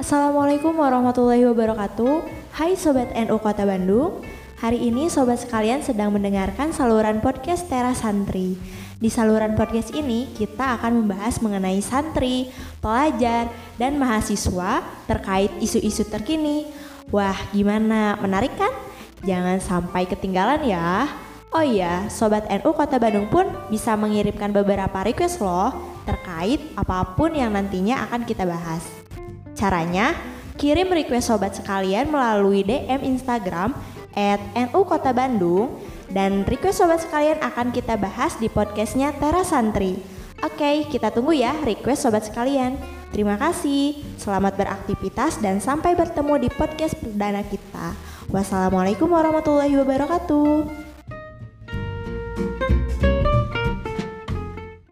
Assalamualaikum warahmatullahi wabarakatuh. Hai Sobat NU Kota Bandung. Hari ini sobat sekalian sedang mendengarkan saluran podcast Tera Santri. Di saluran podcast ini kita akan membahas mengenai santri, pelajar, dan mahasiswa terkait isu-isu terkini. Wah gimana, menarik kan? Jangan sampai ketinggalan ya. Oh iya, Sobat NU Kota Bandung pun bisa mengirimkan beberapa request loh terkait apa pun yang nantinya akan kita bahas. Caranya, kirim request sobat sekalian melalui DM Instagram at NU Kota Bandung dan request sobat sekalian akan kita bahas di podcastnya Tera Santri. Oke, kita tunggu ya request sobat sekalian. Terima kasih, selamat beraktivitas dan sampai bertemu di podcast perdana kita. Wassalamualaikum warahmatullahi wabarakatuh.